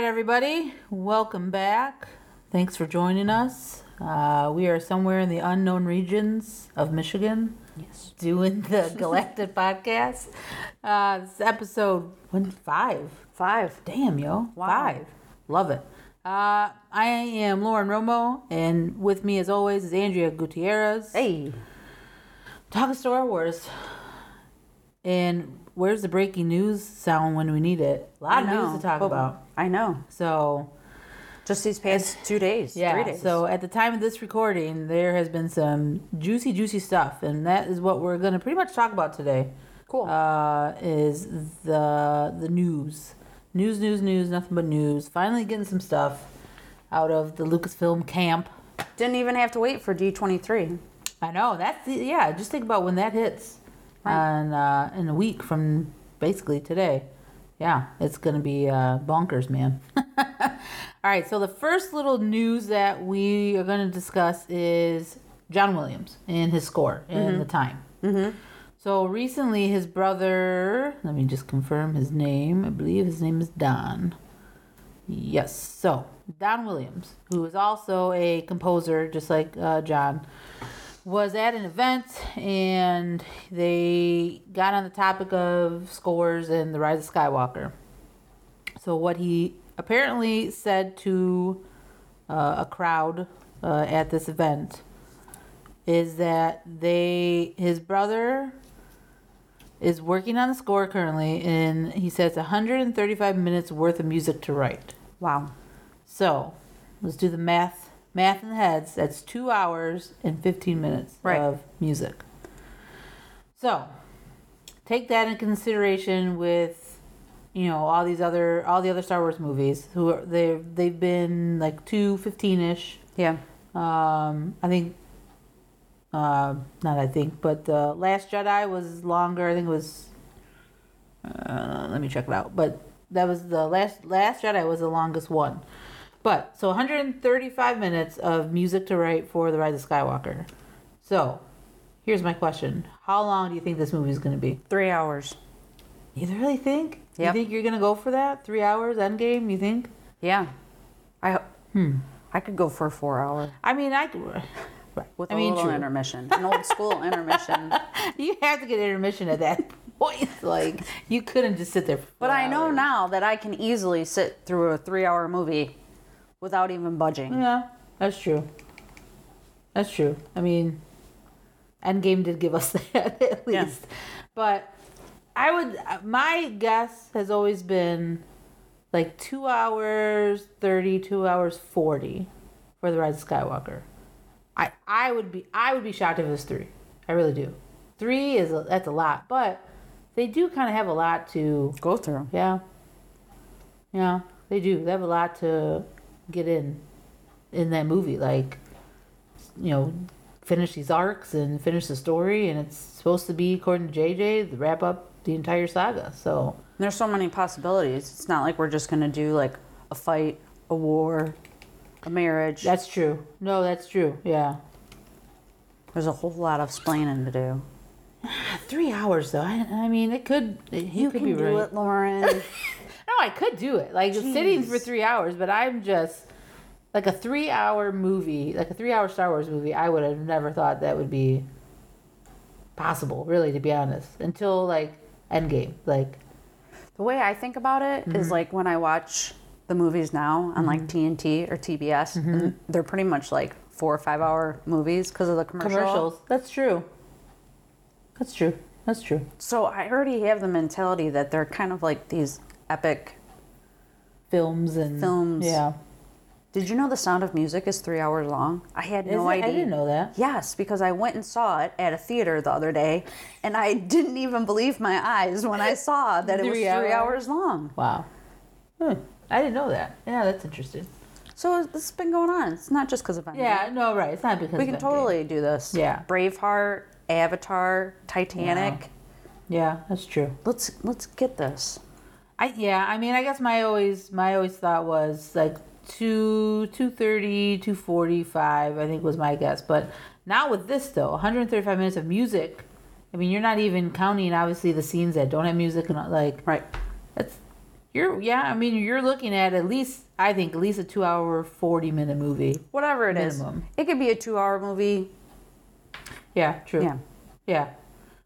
right, everybody, welcome back. Thanks for joining us. Uh, we are somewhere in the unknown regions of Michigan Yes. doing the Galactic podcast. Uh, this is episode one, five. Five. Damn, yo. Wow. Five. Love it. Uh, I am Lauren Romo, and with me, as always, is Andrea Gutierrez. Hey. Talking Star Wars. And where's the breaking news sound when we need it? A lot of news to talk about. I know. So, Just these past two days. yeah. Three days. So, at the time of this recording, there has been some juicy, juicy stuff. And that is what we're going to pretty much talk about today. cool. uh, is the the news, news, news, news, nothing but news. Finally getting some stuff out of the Lucasfilm camp. Didn't even have to wait for D23. I know that's the, yeah. Just think about when that hits, Right. on uh, in a week from basically today. Yeah, it's gonna be uh, bonkers, man. All right, so the first little news that we are gonna discuss is John Williams and his score and the time. Mm-hmm. So recently, his brother, let me just confirm his name. I believe his name is Don. Yes. So, Don Williams, who is also a composer, just like uh, John, was at an event and they got on the topic of scores and The Rise of Skywalker. So, what he apparently said to uh, a crowd uh, at this event is that they, his brother, is working on the score currently, and he says 135 minutes worth of music to write. Wow. So, let's do the math. Math in the heads. That's two hours and 15 minutes Right. of music. So, take that in consideration with, you know, all these other all the other Star Wars movies. Who are they? They've been like two 15 ish. Yeah. Um, I think, uh, not I think, but the Last Jedi was longer. I think it was. Uh, let me check it out. But that was the last Last Jedi was the longest one. But so 135 minutes of music to write for the Rise of Skywalker. So, here's my question: How long do you think this movie is going to be? Three hours. You really think? You think you're going to go for that? Three hours Endgame? You think? Yeah. I Hmm. I could go for a four hour I mean, I. Right. with I a mean, little true. intermission, an old school intermission. You have to get intermission at that point. Like you couldn't just sit there. For But I know now that I can easily sit through a three hour movie without even budging. Yeah, that's true. That's true. I mean, Endgame did give us that at Yeah. least. But I would. My guess has always been like two hours thirty, two hours forty for the Rise of Skywalker. I I would be I would be shocked if it was three. I really do. Three is a, that's a lot, but they do kind of have a lot to Go through. Yeah. Yeah, they do. They have a lot to get in in that movie. Like, you know, finish these arcs and finish the story, and it's supposed to be, according to JJ, to wrap up the entire saga. So, There's so many possibilities. It's not like we're just gonna do like a fight, a war, a marriage. that's true. No, that's true. Yeah. There's a whole lot of splaining to do. Three hours, though. I, I mean, it could. It, You could can be do right. it, Lauren. I could do it. Like just sitting for three hours, but I'm just like a three hour movie, like a three hour Star Wars movie, I would have never thought that would be possible, really, to be honest. Until like Endgame. Like The way I think about it is Mm-hmm. like when I watch the movies now on like TNT or TBS, Mm-hmm. they're pretty much like four or five hour movies because of the commercial. commercials. That's true. That's true. That's true. So I already have the mentality that they're kind of like these epic. Films and Films. Yeah. Did you know The Sound of Music is three hours long? I had Is no it? idea. I didn't know that. Yes, because I went and saw it at a theater the other day, and I didn't even believe my eyes when I saw that it was Three hours? hours long. Wow. Hmm. I didn't know that. Yeah, that's interesting. So this has been going on. It's not just because of Endgame. Yeah, no, right. It's not because we can totally do this. Yeah. Braveheart, Avatar, Titanic. Yeah, that's true. Let's let's get this. I yeah, I mean, I guess my always my always thought was like two two thirty, two forty five. I think was my guess. But now with this though, 135 minutes of music. I mean, you're not even counting obviously the scenes that don't have music and like Right. that's You're yeah, I mean you're looking at at least I think at least a two hour forty minute movie. Whatever it is, Minimum. it could be a two-hour movie. Yeah, true. Yeah. Yeah.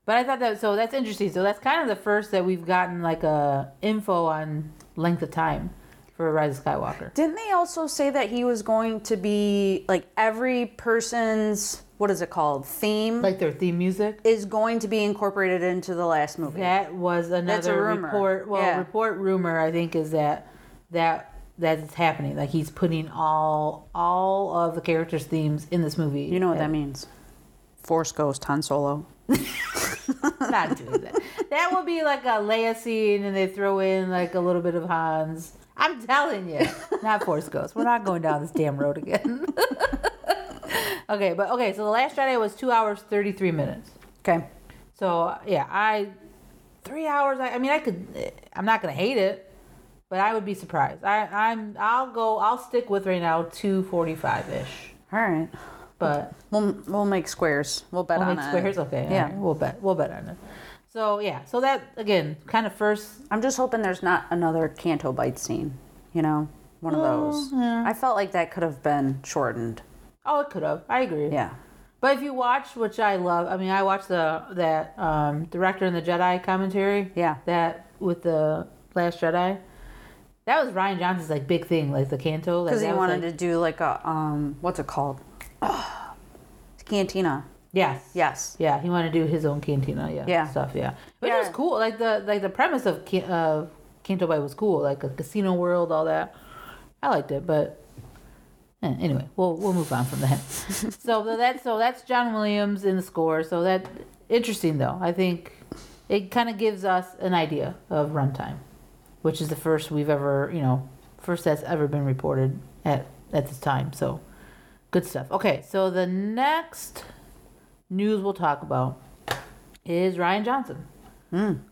But I thought that so that's interesting. So that's kind of the first that we've gotten like a info on length of time for Rise of Skywalker. Didn't they also say that he was going to be like every person's what is it called theme Like their theme music. is going to be incorporated into the last movie? That was That's a another rumor. report. Well, Yeah. report rumor I think is that that that is happening. Like he's putting all all of the characters' themes in this movie. You know what that means? Force Ghost Han Solo. Not doing that. That would be like a Leia scene, and they throw in like a little bit of Hans. I'm telling you, not Force Ghost. We're not going down this damn road again. okay, but okay. So the Last Jedi was two hours thirty three minutes. Okay. So yeah, I three hours. I, I mean, I could. I'm not gonna hate it, but I would be surprised. I, I'm. I'll go. I'll stick with right now two forty five ish. All right. But We'll we'll make squares. We'll bet we'll on make it. squares. Okay. Yeah. alright, we'll bet. We'll bet on it. So yeah. So that again, kind of first. I'm just hoping there's not another Canto Bight scene. You know, one of those. yeah. I felt like that could have been shortened. Oh, it could have. I agree. Yeah. But if you watch, which I love, I mean, I watched the that um, director and the Jedi commentary. Yeah. That with the Last Jedi. That was Rian Johnson's like big thing, like the Canto. Like, Because he was, wanted like- to do like a um, what's it called? Cantina. Yes. Yes. Yeah, he wanted to do his own cantina, yeah, Yeah. stuff, yeah. Which Yeah. was cool. Like the like the premise of of Canto Bay was cool, like a casino world, all that. I liked it, but eh, anyway, we'll we'll move on from that. so that's so that's John Williams in the score. So that interesting though. I think it kind of gives us an idea of runtime, which is the first we've ever you know first that's ever been reported at at this time. So good stuff. Okay, so the next news we'll talk about is Rian Johnson.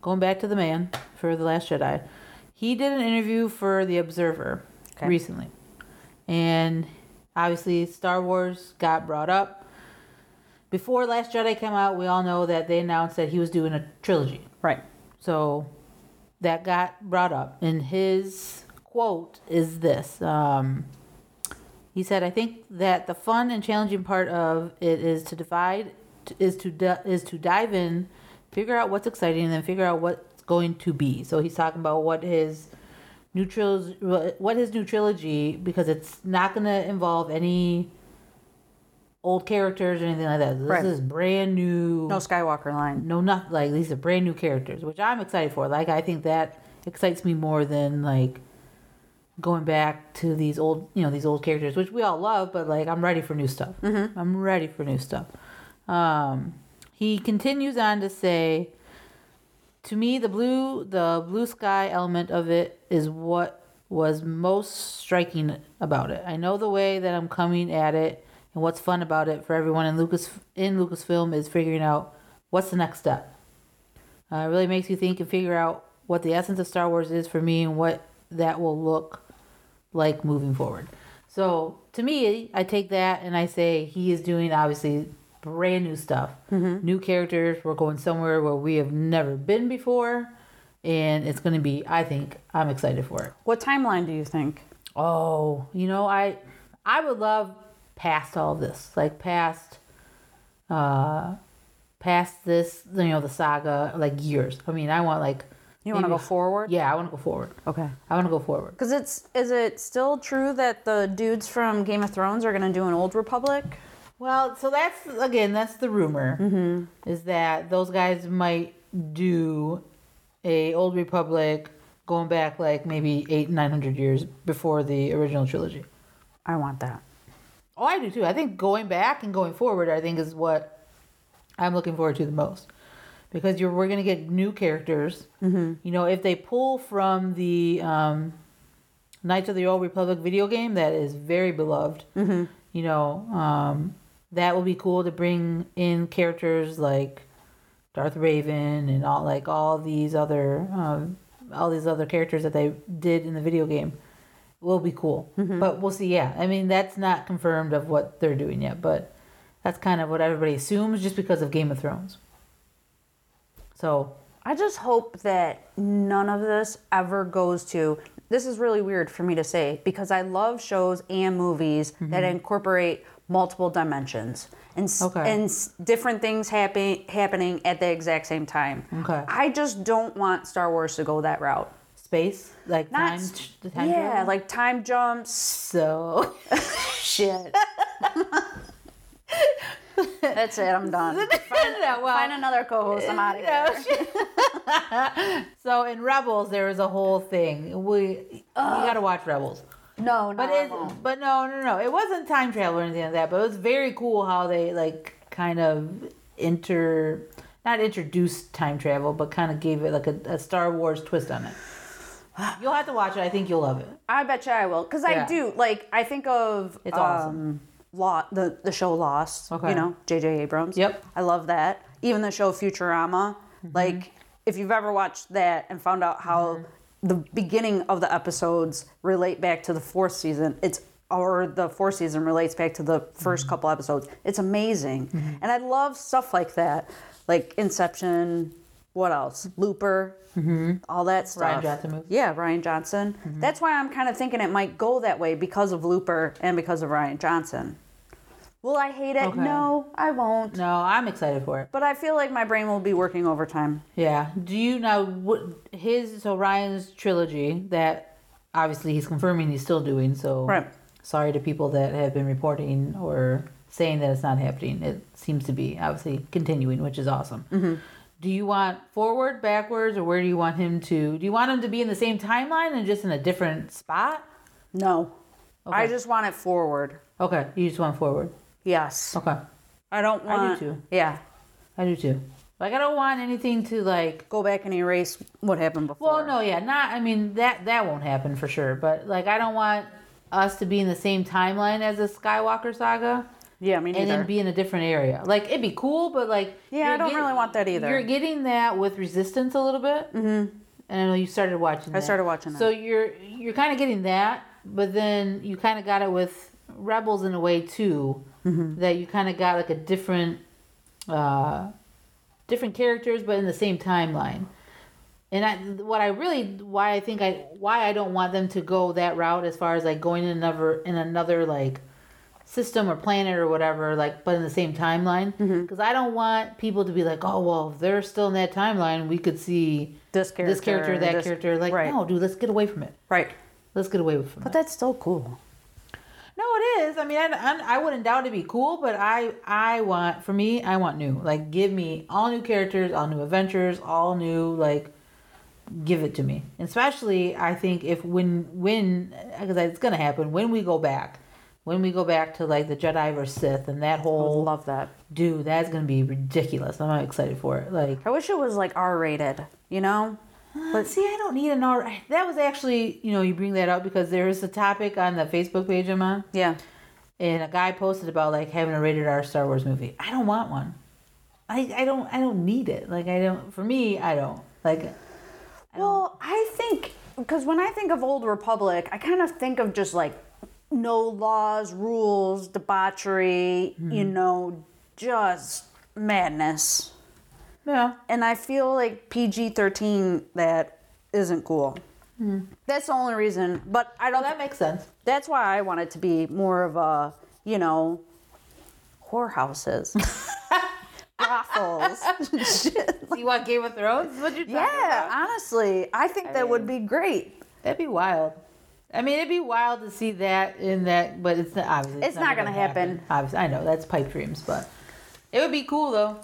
Going back to the man for The Last Jedi. He did an interview for The Observer Okay. recently. And obviously, Star Wars got brought up. Before Last Jedi came out, we all know that they announced that he was doing a trilogy. Right. So that got brought up. And his quote is this um, He said, I think that the fun and challenging part of it is to divide, is to, di- is to dive in, figure out what's exciting, and then figure out what's going to be. So he's talking about what his new trilogy, what his new trilogy, because it's not going to involve any old characters or anything like that. This Right. is brand new No Skywalker line. no not like these are brand new characters which i'm excited for like i think that excites me more than like going back to these old you know these old characters which we all love but like i'm ready for new stuff. Mm-hmm. i'm ready for new stuff. Um, he continues on to say to me the blue the blue sky element of it is what was most striking about it. I know the way that i'm coming at it and what's fun about it for everyone in lucas in lucasfilm is figuring out what's the next step. Uh, it really makes you think and figure out what the essence of star wars is for me and what that will look like moving forward. So to me i take that and i say he is doing obviously brand new stuff. New characters. We're going somewhere where we have never been before. And it's going to be i think i'm excited for it. What timeline do you think? oh you know i i would love past all this like past uh past this you know the saga like years. I mean i want like You want to go forward? yeah i want to go forward Okay. i want to go forward Because it's is it still true that the dudes from Game of Thrones are going to do an Old Republic? Well, so that's again, that's the rumor mm-hmm. is that those guys might do a Old Republic going back like maybe eight nine hundred years before the original trilogy. I want that. Oh, I do too. I think going back and going forward, I think is what I'm looking forward to the most because you're we're gonna get new characters. Mm-hmm. You know, if they pull from the um, Knights of the Old Republic video game that is very beloved, mm-hmm. you know, um, that will be cool to bring in characters like Darth Revan and all like all these other um, all these other characters that they did in the video game will be cool. But we'll see. Yeah, I mean that's not confirmed of what they're doing yet, but that's kind of what everybody assumes just because of Game of Thrones. So I just hope that none of this ever goes to. This is really weird for me to say because I love shows and movies Mm-hmm. that incorporate multiple dimensions and Okay. and different things happen happening at the exact same time. Okay. I just don't want Star Wars to go that route. Space, like Not time, time yeah, like time jumps. so. Shit. That's it. I'm done. Find, well, find another co-host. I'm out of here. Yeah. so in Rebels, there is a whole thing. We you got to watch Rebels. No, no, But it, but no, no, no. It wasn't time travel or anything like that. But it was very cool how they like kind of inter, not introduced time travel, but kind of gave it like a, a Star Wars twist on it. You'll have to watch it. I think you'll love it. I bet you I will, because Yeah. I do. Like I think of It's awesome. Um, Law, the the show Lost. Okay. You know, J.J. Abrams. Yep. I love that. Even the show Futurama. Mm-hmm. Like if you've ever watched that and found out how Mm-hmm. the beginning of the episodes relate back to the fourth season, it's or the fourth season relates back to the 1st Mm-hmm. couple episodes. It's amazing, and I love stuff like that, like Inception. What else? Looper. All that stuff. Rian Johnson movie. Yeah, Rian Johnson. That's why I'm kind of thinking it might go that way because of Looper and because of Rian Johnson. Will I hate it? Okay. No, I won't. No, I'm excited for it. But I feel like my brain will be working overtime. Yeah. Do you know what his so Rian's trilogy that obviously he's confirming he's still doing. So Right. sorry to people that have been reporting or saying that it's not happening. It seems to be obviously continuing, which is awesome. Mm-hmm. Do you want forward, backwards, or where do you want him to? Do you want him to be in the same timeline and just in a different spot? No. Okay. I just want it forward. Okay, you just want forward. Yes. Okay, I don't want. I do too. Yeah. I do too. Like I don't want anything to like Go back and erase what happened before. Well, no, yeah, not. I mean that that won't happen for sure. But like, I don't want us to be in the same timeline as the Skywalker saga, Yeah, me neither. and then be in a different area. Like, it'd be cool, but like, Yeah, I don't get- really want that either. You're getting that with Resistance a little bit, mm-hmm. and I know you started watching. I that. started watching So you're you're kind of getting that, but then you kind of got it with Rebels in a way too. Mm-hmm. That you kind of got like a different, uh, different characters, but in the same timeline. And I, what I really, why I think I, why I don't want them to go that route as far as like going in another, in another like system or planet or whatever, like, but in the same timeline. Because I don't want people to be like, oh well, if they're still in that timeline, we could see This this character, that this- character. Like, right. no, dude, let's get away from it. Right. Let's get away from But it. But that's still cool. No, it is. I mean, I, I, I wouldn't doubt it'd be cool, but I, I want, for me, I want new. Like, give me all new characters, all new adventures, all new like. Give it to me, especially I think if when when because it's gonna happen when we go back, when we go back to like the Jedi versus Sith and that whole love that. dude, that's gonna be ridiculous. I'm not excited for it. Like, I wish it was like R rated, you know? But see, I don't need an R. That was actually, you know, you bring that up because there is a topic on the Facebook page I'm on, Yeah. and a guy posted about like having a rated R Star Wars movie. I don't want one. I I don't I don't need it. Like I don't. For me, I don't like. I don't. Well, I think because when I think of Old Republic, I kind of think of just like no laws, rules, debauchery, you mm-hmm. know, just madness. Yeah. And I feel like PG 13 that isn't cool. Hmm. That's the only reason. But I don't. That makes sense. that's why I want it to be more of a, you know, whorehouses, brothels. Shit. You want Game of Thrones? What you Yeah, about? honestly, I think that would be great. That'd be wild. I mean, it'd be wild to see that in that, but it's not obviously. It's not gonna happen. Obviously, I know that's pipe dreams, but it would be cool though.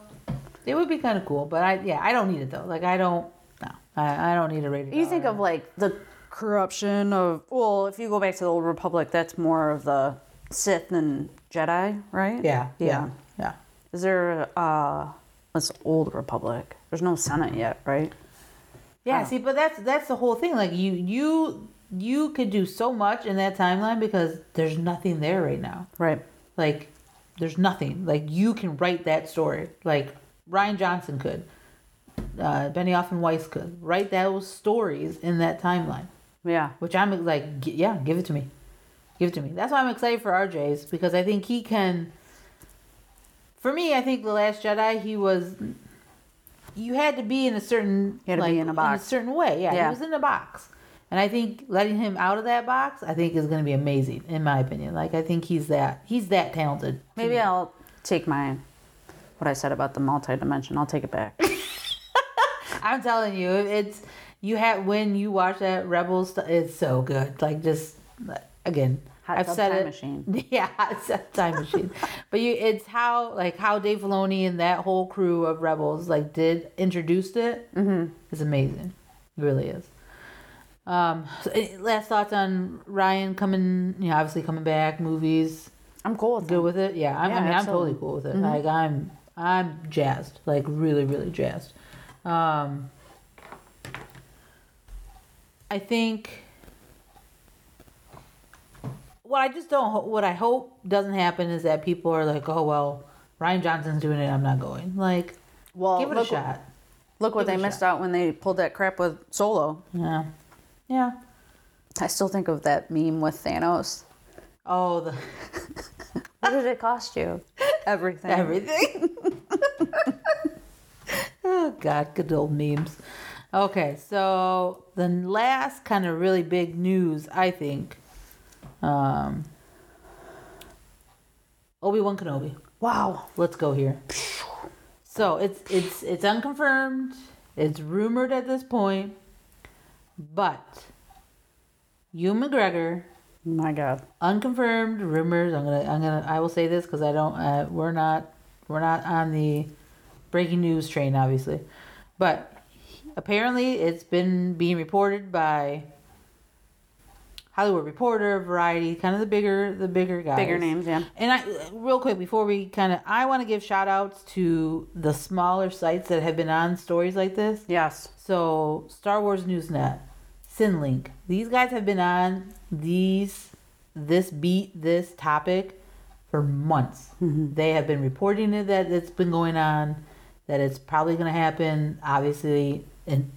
It would be kind of cool, but I yeah, I don't need it though. Like I don't. No, I, I don't need a rated. You think of like the corruption of well, if you go back to the old Republic, that's more of the Sith and Jedi, right? Yeah, yeah. yeah, yeah. Is there uh this old Republic? There's no Senate yet, right? Yeah, see, but that's that's the whole thing. Like you you you could do so much in that timeline because there's nothing there right now. Right. Like there's nothing. Like you can write that story. Like Rian Johnson could, uh, Benioff and Weiss could write those stories in that timeline. Yeah. Which I'm like, g- yeah, give it to me, give it to me. That's why I'm excited for RJ's because I think he can. For me, I think the Last Jedi, he was, you had to be in a certain You had to be like, in a box. In a certain way. Yeah, Yeah. he was in a box. And I think letting him out of that box, I think is going to be amazing, in my opinion. Like I think he's that he's that talented. Maybe I'll take my what I said about the multi-dimension. I'll take it back. I'm telling you, it's you have when you watch that Rebels, it's so good. Like just again, Hot I've said time it. machine. Yeah, hot tub time machine. But you, it's how like how Dave Filoni and that whole crew of Rebels like did introduced it. Mm-hmm. It's amazing. It really is. Um, so, eh, last thoughts on Rian coming, you know, obviously coming back, movies. I'm cool with Good it. with it? Yeah, I'm, Yeah, I mean, I'm totally cool with it. Like, I'm, I'm jazzed. Like, really, really jazzed. Um, I think. What I just don't. What I hope doesn't happen is that people are like, "Oh well, Rian Johnson's doing it. I'm not going." Like, Well, give it a look, shot. look what Give it they missed shot. out when they pulled that crap with Solo. Yeah, yeah. I still think of that meme with Thanos. Oh, the What did it cost you? Everything. everything. oh God, good old memes. Okay, so the last kind of really big news, I think, um, Obi Wan Kenobi. Wow. Let's go here. So it's it's it's unconfirmed. It's rumored at this point, but Ewan McGregor My God. unconfirmed rumors. I'm gonna, I'm gonna, I will say this because I don't. Uh, we're not, we're not on the breaking news train, obviously, but apparently it's been being reported by Hollywood Reporter, Variety, kind of the bigger, the bigger guys, Bigger names, yeah. And I, real quick before we kind of, I want to give shout outs to the smaller sites that have been on stories like this. Yes. So Star Wars Newsnet, Cinelinx, these guys have been on these this beat this topic for months. Mm-hmm. They have been reporting it that it's been going on, that it's probably going to happen. Obviously, and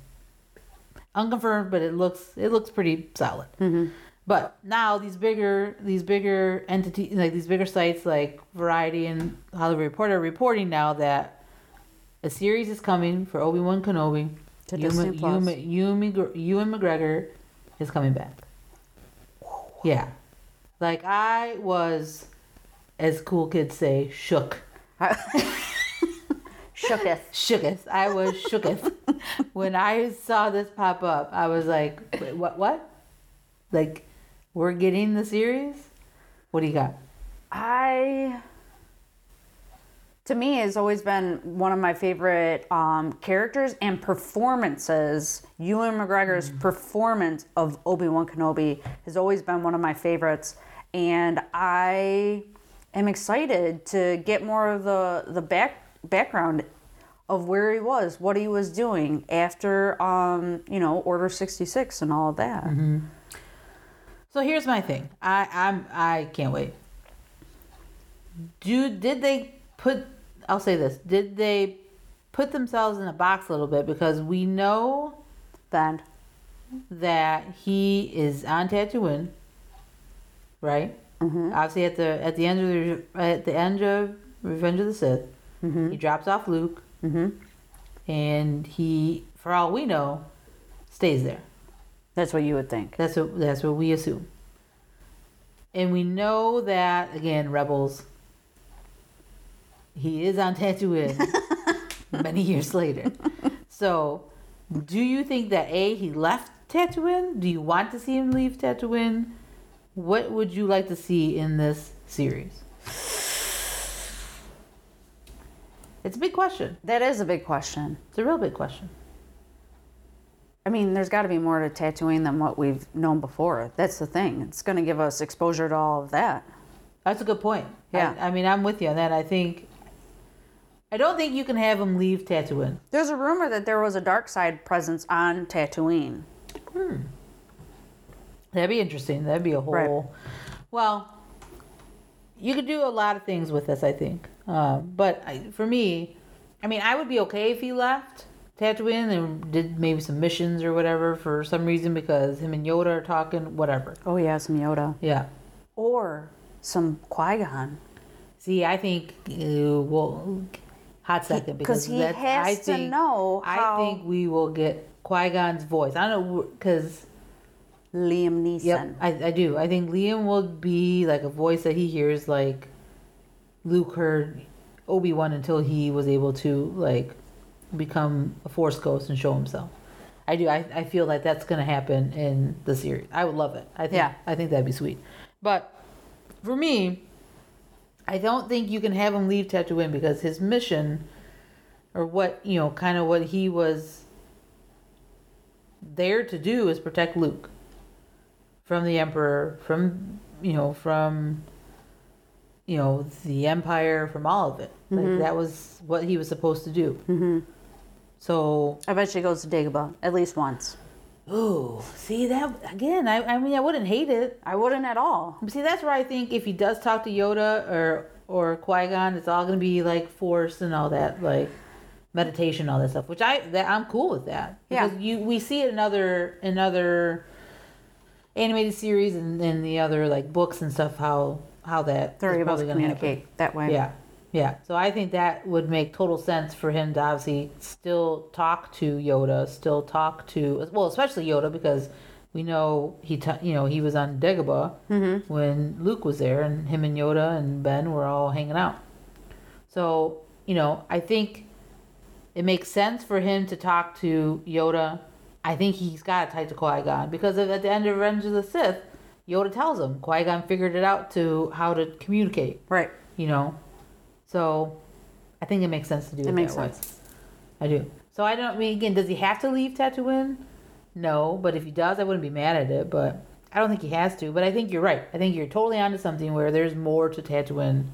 unconfirmed, but it looks it looks pretty solid. Mm-hmm. But now these bigger these bigger entities like these bigger sites like Variety and Hollywood Reporter are reporting now that a series is coming for Obi Wan Kenobi. To Disney Plus. Ewan, Ewan, Ewan McGregor is coming back. Yeah, like I was, as cool kids say, shook. Shooketh. Shooketh. I was shooketh when I saw this pop up. I was like, Wait, "What? What? Like, we're getting the series? What do you got?" I, to me, has always been one of my favorite um, characters and performances. Ewan McGregor's performance of Obi Wan Kenobi has always been one of my favorites, and I am excited to get more of the the back background of where he was, what he was doing after, um, you know, Order sixty six and all of that. So here's my thing. I I'm I can't wait. Do did they put? I'll say this. Did they put themselves in a box a little bit because we know Then, that he is on Tatooine, right? Mm-hmm. Obviously, at the at the end of the at the end of Revenge of the Sith, he drops off Luke, and he, for all we know, stays there. that's what you would think. That's what that's what we assume. And we know that again, Rebels. He is on Tatooine many years later. So, do you think that a he left Tatooine? Do you want to see him leave Tatooine? What would you like to see in this series? It's a big question. That is a big question. It's a real big question. I mean, there's got to be more to Tatooine than what we've known before. That's the thing. It's going to give us exposure to all of that. That's a good point. Yeah. I, I mean, I'm with you on that. I think. I don't think you can have him leave Tatooine. There's a rumor that there was a dark side presence on Tatooine. Hmm. That'd be interesting. That'd be a whole. Right. Well, you could do a lot of things with this, I think. Uh, but I, for me, I mean, I would be okay if he left Tatooine and did maybe some missions or whatever for some reason because him and Yoda are talking, whatever. Oh yeah, some Yoda Yeah. or some Qui Gon. See, I think uh, well, hot second because he that's, has I to think, know I how- think we will get Qui Gon's voice. I don't know because Liam Neeson. yep, I, I do. I think Liam will be like a voice that he hears like Luke heard Obi Wan until he was able to like become a Force ghost and show himself. I do. I, I feel like that's gonna happen in the series. I would love it. I think. Yeah. I think that'd be sweet. But for me, I don't think you can have him leave Tatooine because his mission, or what you know, kind of what he was there to do is protect Luke from the Emperor, from you know, from you know the Empire, from all of it. Like that was what he was supposed to do. Mm-hmm. So I bet she goes to Dagobah at least once. Oh, see that again? I, I mean, I wouldn't hate it. I wouldn't at all. But see, that's where I think if he does talk to Yoda or or Qui Gon, it's all gonna be like Force and all that, like meditation, all that stuff. Which I that I'm cool with that Yeah. because you we see it in other in other animated series and in the other like books and stuff how how that They're able to probably gonna happen. communicate that way. Yeah. Yeah. So I think that would make total sense for him to obviously still talk to Yoda, still talk to well, especially Yoda because we know he ta- you know, he was on Dagobah mm-hmm. when Luke was there and him and Yoda and Ben were all hanging out. So, you know, I think it makes sense for him to talk to Yoda. I think he's got to talk to Qui Gon because at the end of Revenge of the Sith, Yoda tells him Qui Gon figured it out to how to communicate Right. you know. So I think it makes sense to do it, It makes that way. sense. I do. So I don't I mean again, does he have to leave Tatooine? No, but if he does, I wouldn't be mad at it. But I don't think he has to. But I think you're right. I think you're totally onto something where there's more to Tatooine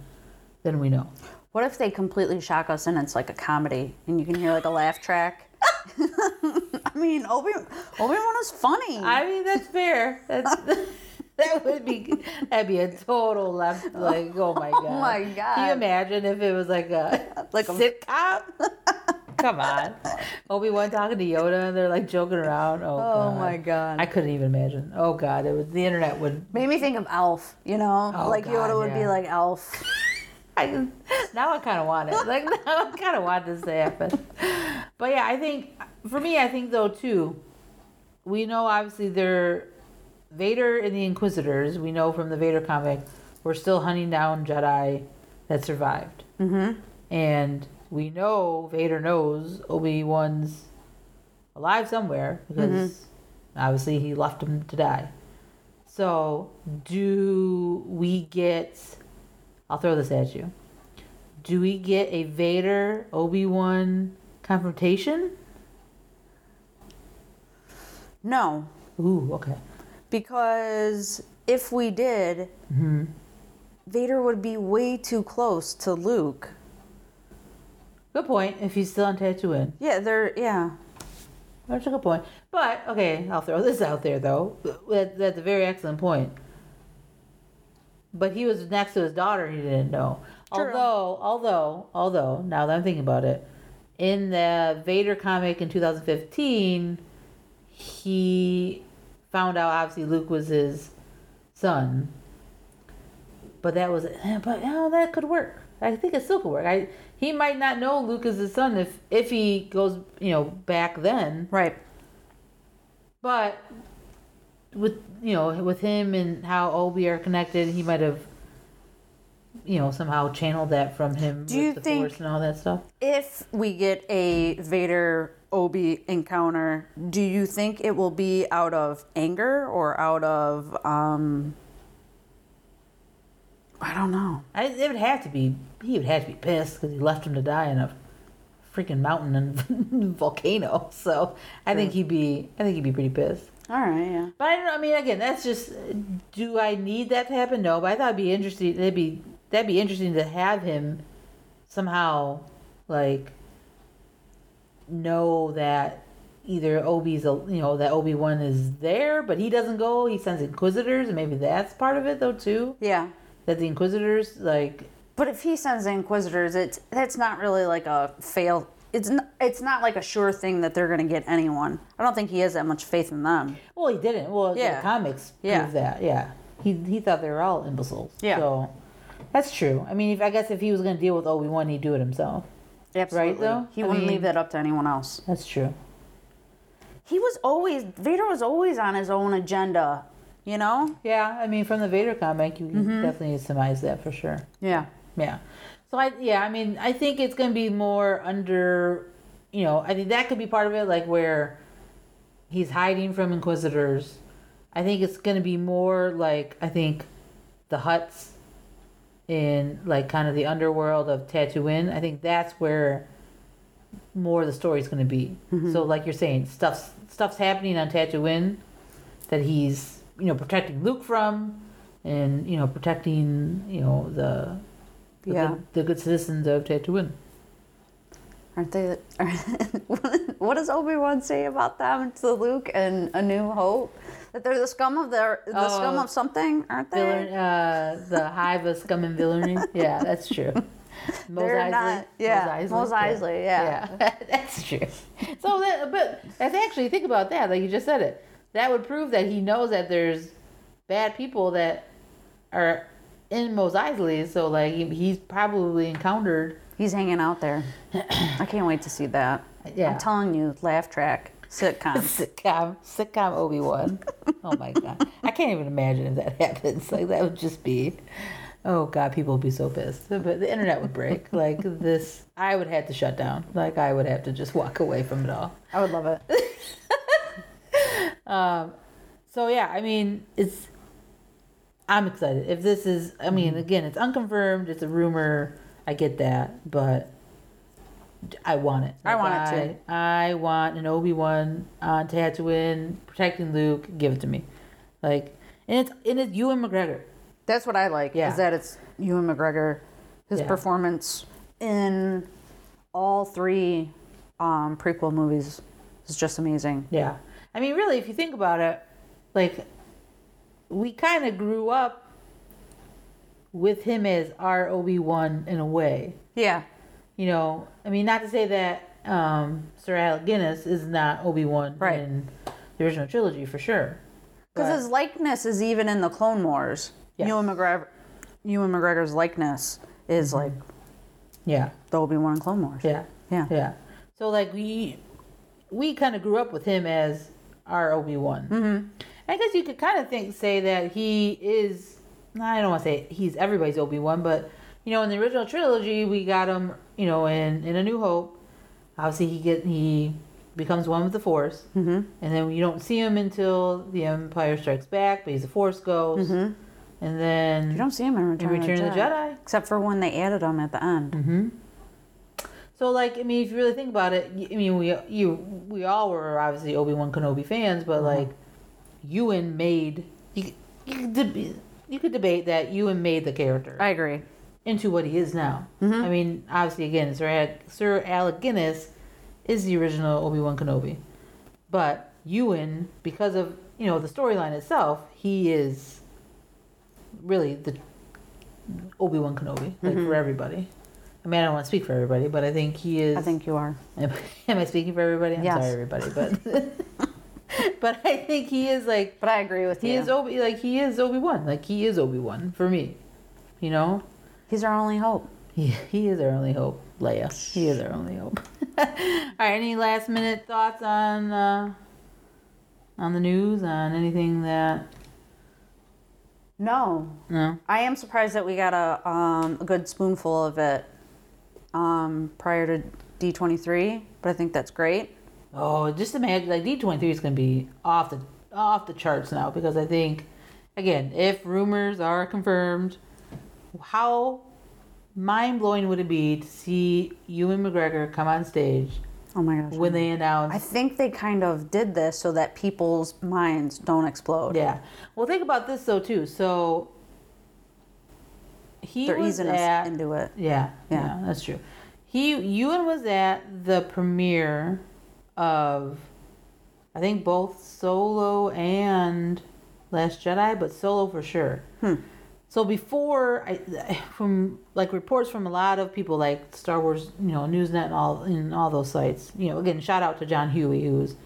than we know. What if they completely shock us and it's like a comedy and you can hear like a laugh track? I mean, Obi Obi Wan is funny. I mean, that's fair. That's that would be that'd be a total left. Like, oh my god. Oh my god. Can you imagine if it was like a Like a- sitcom? Come on, Obi Wan talking to Yoda and they're like joking around. Oh, Oh god. my God. I couldn't even imagine. Oh god, it was the internet would. Made me think of Elf. You know, Oh, like God, Yoda would be like Elf. I can, now I kind of want it. Like now I kind of want this to happen. But yeah, I think for me, I think though too, we know obviously they're Vader and the Inquisitors. We know from the Vader comic, we're still hunting down Jedi that survived, mm-hmm. and we know Vader knows Obi Wan's alive somewhere because obviously he left him to die. So, do we get? I'll throw this at you. Do we get a Vader Obi Wan confrontation? No, Ooh, okay. Because if we did, Mm-hmm. Vader would be way too close to Luke. Good point. If he's still on Tatooine, Yeah, they're yeah. that's a good point. But okay, I'll throw this out there though. That, that's a very excellent point. But he was next to his daughter. He didn't know. True. Although, although, although, now that I'm thinking about it, in the Vader comic in 2015, he found out obviously Luke was his son. But that was, eh, but oh, that could work. I think it still could work. I he might not know Luke is his son if if he goes, you know, back then. Right. But with you know with him and how Obi are connected, he might have, you know, somehow channeled that from him Do with you the think- Force and all that stuff. If we get a Vader Obi encounter, do you think it will be out of anger or out of um I don't know. I, it would have to be. He would have to be pissed because he left him to die in a freaking mountain and volcano. So I think he'd be. I think he'd be pretty pissed. All right, yeah. But I don't. know, I mean, again, that's just. Do I need that to happen? No. But I thought it'd be interesting. That'd be that'd be interesting to have him somehow like know that either Obi's a you know that Obi Wan is there, but he doesn't go. He sends Inquisitors, and maybe that's part of it though too. Yeah. That the Inquisitors like But if he sends the Inquisitors, it's that's not really like a fail. It's not, it's not like a sure thing that they're going to get anyone. I don't think he has that much faith in them. Well, he didn't. Well, Yeah. the comics Yeah. prove that. Yeah, he he thought they were all imbeciles. Yeah. So that's true. I mean, if I guess if he was going to deal with Obi Wan, he'd do it himself. Absolutely. though? He I wouldn't mean- leave that up to anyone else. That's true. He was always Vader was always on his own agenda. You know? Yeah, I mean, from the Vader comic, you can mm-hmm. definitely surmise that for sure. Yeah. Yeah. So I yeah, I mean, I think it's gonna be more under, you know, I think that could be part of it, like where he's hiding from Inquisitors. I think it's gonna be more like I think the Hutts in like kind of the underworld of Tatooine. I think that's where more of the story is gonna be. Mm-hmm. So like you're saying, stuff's stuff's happening on Tatooine that he's you know protecting Luke from, and you know protecting you know the the, Yeah. good, the good citizens of Tatooine. Aren't they? what does Obi Wan say about them to Luke and A New Hope? That they're the scum of their the scum Oh. of something, aren't they? Villain, uh, the hive of scum and villainy. Yeah, that's true. Mos They're Eisley. not- yeah, Mos Eisley, yeah. yeah. that's true. So that, but that's actually think about that. Like you just said it. That would prove that he knows that there's bad people that are in Mos Eisley. So like he- he's probably encountered. He's hanging out there. I can't wait to see that. Yeah. I'm telling you, laugh track sitcom. sitcom sitcom Obi Wan. Oh my god, I can't even imagine if that happens. Like that would just be, oh god, people would be so pissed. But the internet would break. Like this, I would have to shut down. Like I would have to just walk away from it all. I would love it. Um, so yeah, I mean, it's. I'm excited. If this is, I mean, again, it's unconfirmed. It's a rumor. I get that, but I want it. I want it I, too. I want an Obi Wan on Tatooine protecting Luke. Give it to me, like, and it's and it's Ewan McGregor. That's what I like. Yeah. Is that it's Ewan McGregor, his Yeah. performance in all three um, prequel movies is just amazing. Yeah, I mean, really, if you think about it, like, we kind of grew up with him as our Obi Wan in a way. Yeah. You know, I mean, not to say that um, Sir Alec Guinness is not Obi Wan Right. in the original trilogy for sure. Because his likeness is even in the Clone Wars. Yes. Ewan McGregor, Ewan McGregor's likeness is like yeah, the Obi Wan in Clone Wars. yeah, Yeah. yeah. So like we we kind of grew up with him as our Obi Wan. Mm-hmm. I guess you could kind of think say that he is. I don't want to say he's everybody's Obi Wan, but you know, in the original trilogy, we got him. You know, in in A New Hope, obviously he get he becomes one with the Force, mm-hmm. and then you don't see him until the Empire Strikes Back, but he's a Force ghost, mm-hmm. and then You don't see him in Return, in Return of, of the Jedi. Except for when they added him at the end. Mm-hmm. So, like, I mean, if you really think about it, I mean, we you we all were obviously Obi Wan Kenobi fans, but mm-hmm. like, Ewan made you you could, deb- you could debate that Ewan made the character I agree. Into what he is now. Mm-hmm. I mean, obviously, again, Sir Sir Alec Guinness is the original Obi Wan Kenobi, but Ewan, because of you know the storyline itself, he is really the Obi Wan Kenobi, like for mm-hmm. everybody. I mean, I don't want to speak for everybody, but I think he is. I think you are. Am, am I speaking for everybody? I'm Yes. sorry, everybody, but but I think he is like But I agree with he you. is Obi like he is Obi Wan like he is Obi Wan for me, you know. He's our only hope. He, he is our only hope, Leia. He is our only hope. All right, any last minute thoughts on uh, on the news on anything that No. no? I am surprised that we got a, um, a good spoonful of it um, prior to D23, but I think that's great. Oh, just imagine like D twenty three is going to be off the off the charts now because I think again if rumors are confirmed, how mind blowing would it be to see Ewan McGregor come on stage Oh my gosh. when they announce I think they kind of did this so that people's minds don't explode. Yeah. Well, think about this though too. So he They're was easing at us into it. yeah, Yeah. yeah, that's true. He Ewan was at the premiere of I think both Solo and Last Jedi, but Solo for sure. Hmm. So before I from like reports from a lot of people like Star Wars, you know, Newsnet and all in all those sites. You know, again, shout out to John Huey who's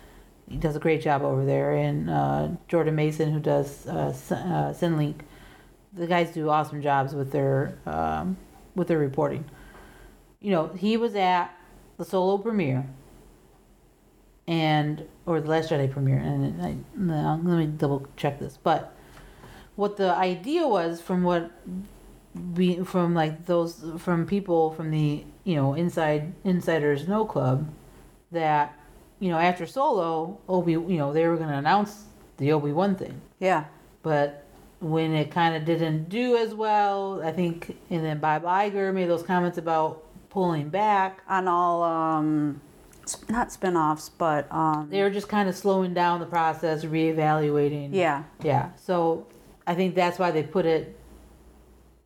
he does a great job over there, and uh, Jordan Maison who does uh, uh, Cinelinx. The guys do awesome jobs with their um, with their reporting. You know, he was at the solo premiere and or the Last Jedi premiere, and I, let me double check this. But what the idea was, from what we from like those from people from the you know inside insiders no club, that you know after Solo, Obi, you know they were going to announce the Obi Wan thing, Yeah. but when it kind of didn't do as well, I think, and then Bob Iger made those comments about pulling back. On all, um, not spin offs, but, um, They were just kind of slowing down the process, reevaluating. yeah. Yeah. So I think that's why they put it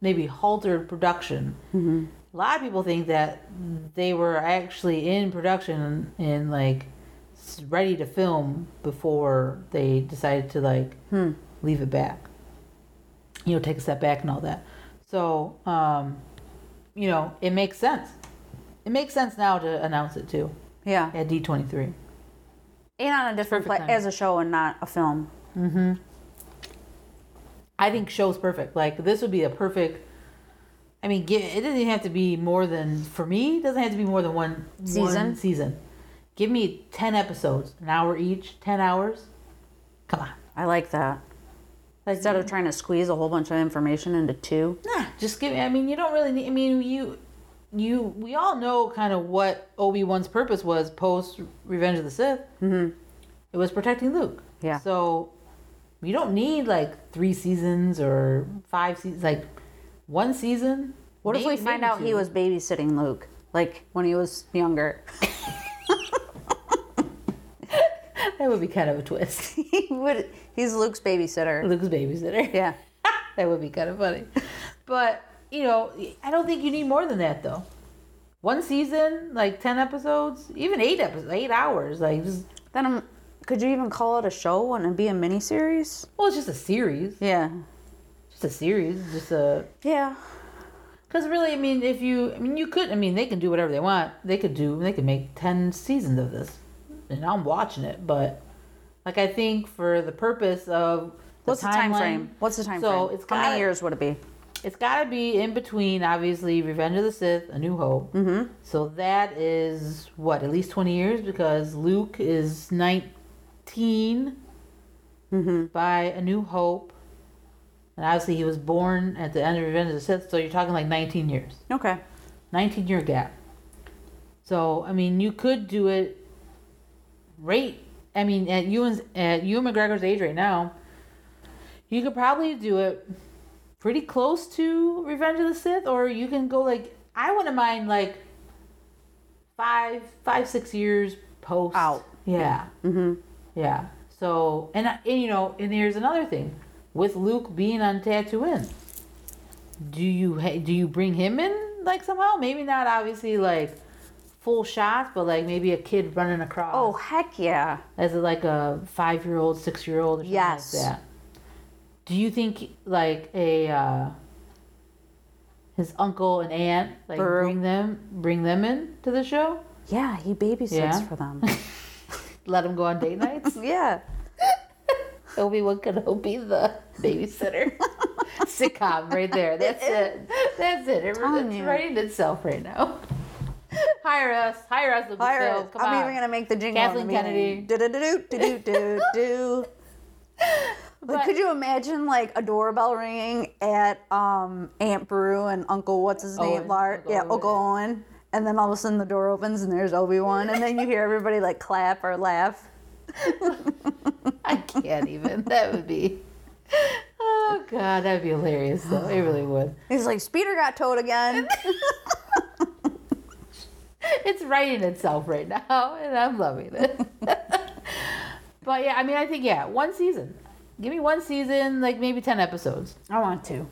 maybe haltered production. Mm-hmm. A lot of people think that they were actually in production and like ready to film before they decided to like Hmm. leave it back. You know, take a step back and all that. So, um, you know, it makes sense. It makes sense now to announce it too Yeah. at D23. And on a different timing. as a show and not a film. I think show's perfect. Like this would be a perfect. I mean, gi- it doesn't have to be more than for me. It doesn't have to be more than one Season? One season. Give me ten episodes, an hour each, ten hours. Come on, I like that. like, Instead of trying to squeeze a whole bunch of information into two. nah, just give me. I mean, you don't really need. I mean, you, you. We all know kind of what Obi Wan's purpose was post Revenge of the Sith. Mm-hmm. It was protecting Luke. Yeah. So you don't need like three seasons or five seasons. Like one season. What if we find maybe out he was babysitting Luke, like when he was younger? That would be kind of a twist. he would. He's Luke's babysitter. Luke's babysitter. Yeah. that would be kind of funny. But, you know, I don't think you need more than that, though. One season, like 10 episodes, even eight episodes, eight hours. Like, just, Then um, could you even call it a show and it be a miniseries? well, it's just a series. Yeah. Just a series. Just a. Yeah. Because really, I mean, if you. I mean, you could. I mean, they can do whatever they want. They could do. They could make 10 seasons of this. And I'm watching it. But, like, I think for the purpose of. What's the time frame? What's the time So frame? it's How many gotta- years would it be? It's got to be in between, obviously, Revenge of the Sith, A New Hope. Mm-hmm. So that is what at least twenty years because Luke is 19 by A New Hope, and obviously he was born at the end of Revenge of the Sith. So you're talking like nineteen years, Okay. nineteen year gap. So I mean, you could do it. Right. I mean, at Ewan's at Ewan McGregor's age right now, you could probably do it pretty close to Revenge of the Sith, or you can go like I wouldn't mind like five, five, six years post Out. Yeah. Mm-hmm. Yeah. So and and you know and here's another thing with Luke being on Tatooine. Do you do you bring him in like somehow? Maybe not obviously like full shots, but like maybe a kid running across Oh heck yeah. as a, like a five year old, six year old, or something Yes. like that. Do you think like a uh, his uncle and aunt like Beru. bring them bring them in to the show? Yeah, he babysits Yeah? for them. Let them go on date nights. yeah. Obi Wan Kenobi, the babysitter. Sitcom right there. That's it. That's it. It- It's writing itself right now. hire us. Hire us. Hire us. Come I'm on. even gonna make the jingle. Kathleen Kennedy. Do do do do do do. But could you imagine like a doorbell ringing at um, Aunt Beru and Uncle what's his name? Lart. Uncle yeah, Owen. Uncle Owen. And then all of a sudden the door opens and there's Obi Wan, and then you hear everybody like clap or laugh. I can't even. That would be. Oh God, that'd be hilarious though. It really would. He's like, Speeder got towed again. It's writing itself right now, and I'm loving it. but yeah, I mean, I think yeah, one season. Give me one season, like maybe ten episodes. I want two.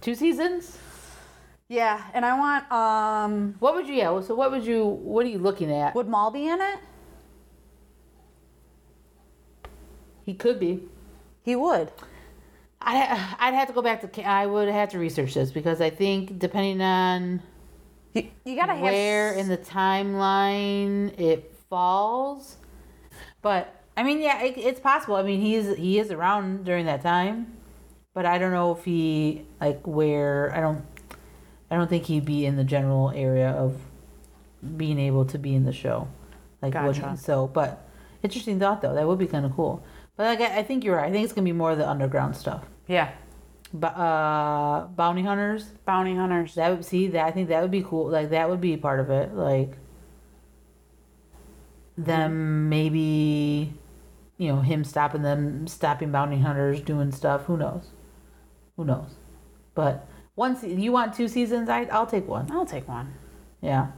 Two seasons. Yeah, and I want. um What would you? Yeah. So what would you? What are you looking at? Would Maul be in it? He could be. He would. I I'd have to go back to. I would have to research this because I think depending on You, you gotta have where s- in the timeline it falls. But I mean, yeah, it, it's possible. I mean, he's he is around during that time, but I don't know if he like where. I don't. I don't think he'd be in the general area of being able to be in the show. Like what- Gotcha. so, but interesting thought though. That would be kind of cool. But like I, I think you're right. I think it's gonna be more of the underground stuff. Yeah. But uh, bounty hunters. Bounty hunters. That would see that I think that would be cool. Like that would be part of it. Like them maybe, you know, him stopping them, stopping bounty hunters doing stuff. Who knows? Who knows? But one, se- you want two seasons? I I'll take one. I'll take one. Yeah.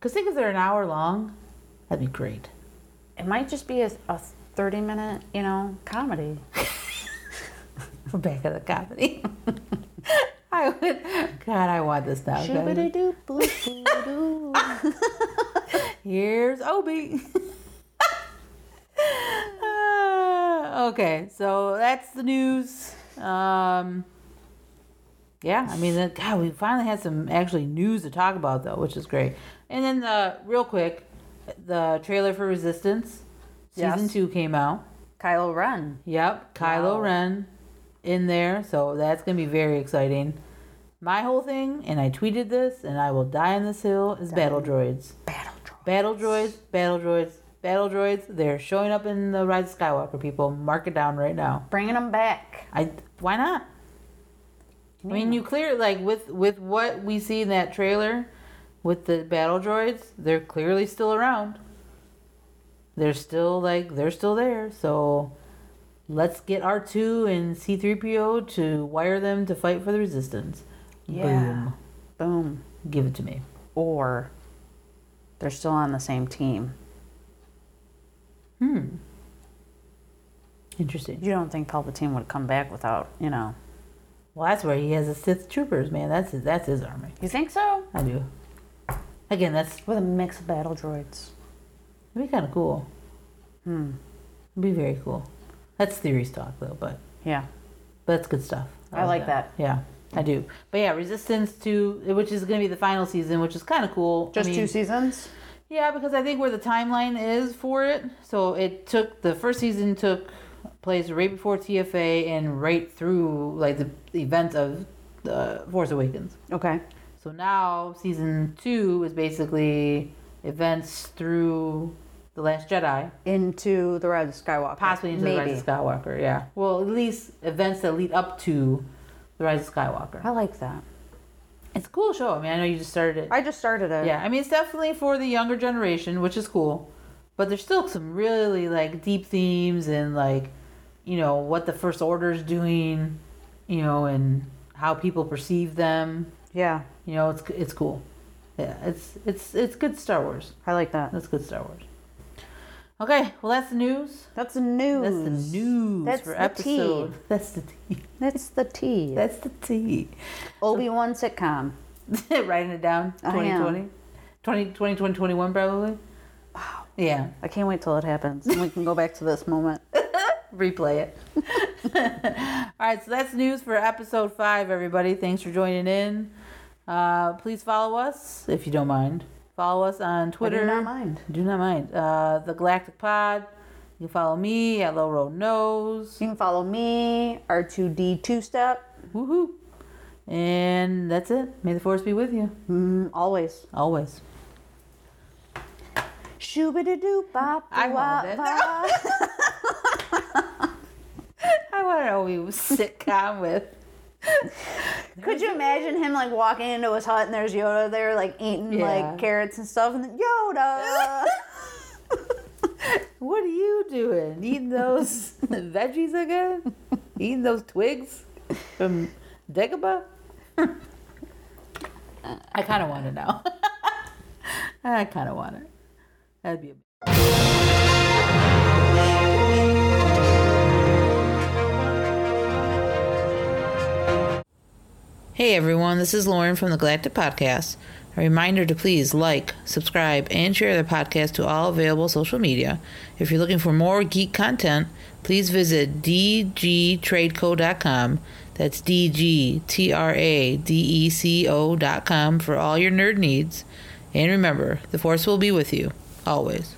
Cause think if they're an hour long, that'd be great. It might just be a, a 30 minute, you know, comedy. We're back at the comedy. I would. God, I want this now. Here's Obi. Uh, okay, so that's the news. Um, yeah, I mean, God, we finally had some actually news to talk about though, which is great. And then, uh, real quick, the trailer for Resistance season Yes. two came out. Kylo Ren. Yep, Kylo Wow. Ren in there, so that's gonna be very exciting. My whole thing, and I tweeted this, and I will die on this hill, is battle droids. Battle droid. Battle droids, battle droids, battle droids. They're showing up in the Rise of Skywalker. People, mark it down right now. Bringing them back. I why not? I mean, you clear like with with what we see in that trailer, with the battle droids, they're clearly still around. They're still like they're still there. So let's get R two and C three PO to wire them to fight for the Resistance. Yeah. Boom, Boom. give it to me. Or they're still on the same team. Hmm. Interesting. You don't think Palpatine would come back without, you know. Well, that's where he has the Sith troopers, man. That's his, that's his army. You think so? I do. Again, that's With a mix of battle droids. it'd be kind of cool. Hmm. It'd be very cool. That's theories talk though, but Yeah. but that's good stuff. I like that. Yeah, I do. But yeah, Resistance two which is going to be the final season, which is kind of cool. I Just mean, two seasons? Yeah, because I think where the timeline is for it. So it took the first season took place right before TFA and right through like the, the events of the Force Awakens. Okay. So now season two is basically events through the Last Jedi, Into the Rise of Skywalker. possibly into Maybe. the Rise of Skywalker. Yeah, well, at least events that lead up to the Rise of Skywalker. I like that. It's a cool show. I mean, I know you just started it. I just started it. Yeah, I mean, it's definitely for the younger generation, which is cool. But there's still some really like deep themes and like, you know, what the First Order is doing, you know, and how people perceive them. Yeah. You know, it's it's cool. Yeah, it's it's it's good Star Wars. I like that. That's good Star Wars. Okay, well that's the news. That's the news. That's the news That's for the episode. tea. That's the tea. That's the T. That's the tea. Obi Wan sitcom. Writing it down. I am. 2020. 20, 20, 2021 probably. Wow. Yeah. I can't wait till it happens. and we can go back to this moment. replay it. All right, so that's news for episode five, everybody. Thanks for joining in. Uh, please follow us if you don't mind. Follow us on Twitter. I do not mind. Do not mind. Uh, the Galactic Pod. You can follow me at Low Road Nose. You can follow me, R2D two step. Woohoo! And that's it. May the force be with you Mm, always. always. Shoo-ba-da-doo bop I want it. I want to know we sitcom with. Could you imagine him like walking into his hut and there's Yoda there like eating Yeah. like carrots and stuff and then Yoda What are you doing? Eating those veggies again? Eating those twigs from Dagobah? I kind of want to know. I kind of want it. That'd be a. Hey everyone, this is Lauren from the Galactic Podcast. A reminder to please like, subscribe, and share the podcast to all available social media. If you're looking for more geek content, please visit dgtradeco.com. That's D G T R A D E C O.com for all your nerd needs. And remember, the Force will be with you, always.